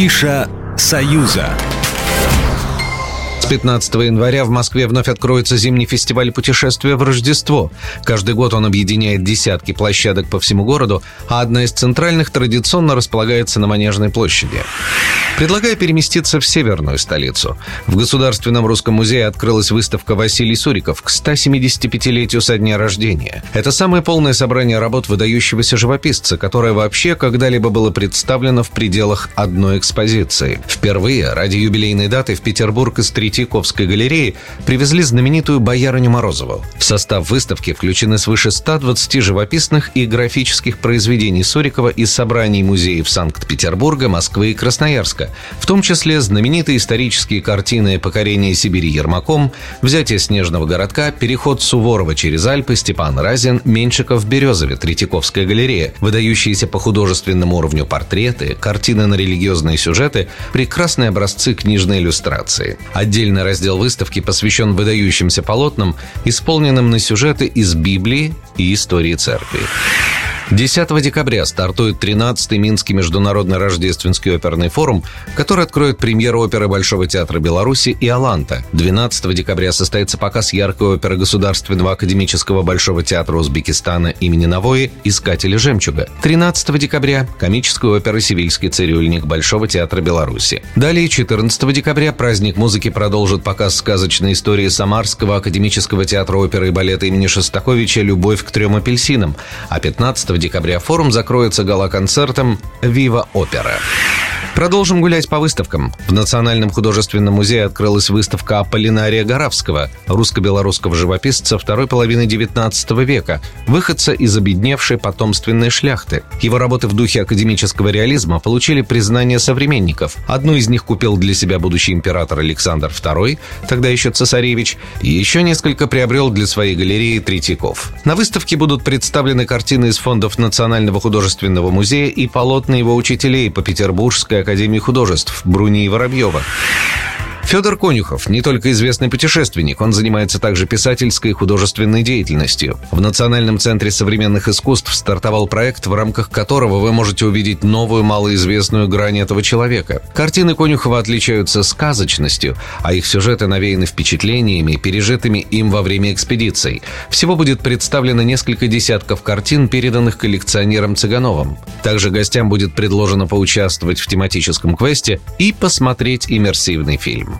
Афиша «Союза». 15 января в Москве вновь откроется зимний фестиваль путешествия в Рождество. Каждый год он объединяет десятки площадок по всему городу, а одна из центральных традиционно располагается на Манежной площади. Предлагаю переместиться в северную столицу. В Государственном русском музее открылась выставка Василий Суриков к 175-летию со дня рождения. Это самое полное собрание работ выдающегося живописца, которое вообще когда-либо было представлено в пределах одной экспозиции. Впервые ради юбилейной даты в Петербург из Третьей Третьяковской галереи привезли знаменитую Боярыню Морозову. В состав выставки включены свыше 120 живописных и графических произведений Сурикова из собраний музеев Санкт-Петербурга, Москвы и Красноярска, в том числе знаменитые исторические картины «Покорение Сибири Ермаком», «Взятие снежного городка», «Переход Суворова через Альпы», Степан Разин, Меньшиков Березове, Третьяковская галерея, выдающиеся по художественному уровню портреты, картины на религиозные сюжеты, прекрасные образцы книжной иллюстрации. Отдельно Отдельный раздел выставки посвящен выдающимся полотнам, исполненным на сюжеты из Библии и истории церкви. 10 декабря стартует 13-й Минский международный рождественский оперный форум, который откроет премьеру оперы Большого театра Беларуси и «Аланта». 12 декабря состоится показ яркой оперы Государственного академического Большого театра Узбекистана имени Навои «Искатели жемчуга». 13 декабря – комическая опера «Сивильский цирюльник» Большого театра Беларуси. Далее, 14 декабря, праздник музыки продолжит показ сказочной истории Самарского академического театра оперы и балета имени Шостаковича «Любовь к трем апельсинам», а 15 декабря форум закроется гала-концертом «Вива Опера». Продолжим гулять по выставкам. В Национальном художественном музее открылась выставка Аполлинария Горавского, русско-белорусского живописца второй половины XIX века, выходца из обедневшей потомственной шляхты. Его работы в духе академического реализма получили признание современников. Одну из них купил для себя будущий император Александр II, тогда еще цесаревич, и еще несколько приобрел для своей галереи Третьяков. На выставке будут представлены картины из фондов Национального художественного музея и полотна его учителей по Петербургской Академии художеств Бруни Воробьева. Федор Конюхов не только известный путешественник, он занимается также писательской и художественной деятельностью. В Национальном центре современных искусств стартовал проект, в рамках которого вы можете увидеть новую малоизвестную грань этого человека. Картины Конюхова отличаются сказочностью, а их сюжеты навеяны впечатлениями, пережитыми им во время экспедиций. Всего будет представлено несколько десятков картин, переданных коллекционером Цыгановым. Также гостям будет предложено поучаствовать в тематическом квесте и посмотреть иммерсивный фильм.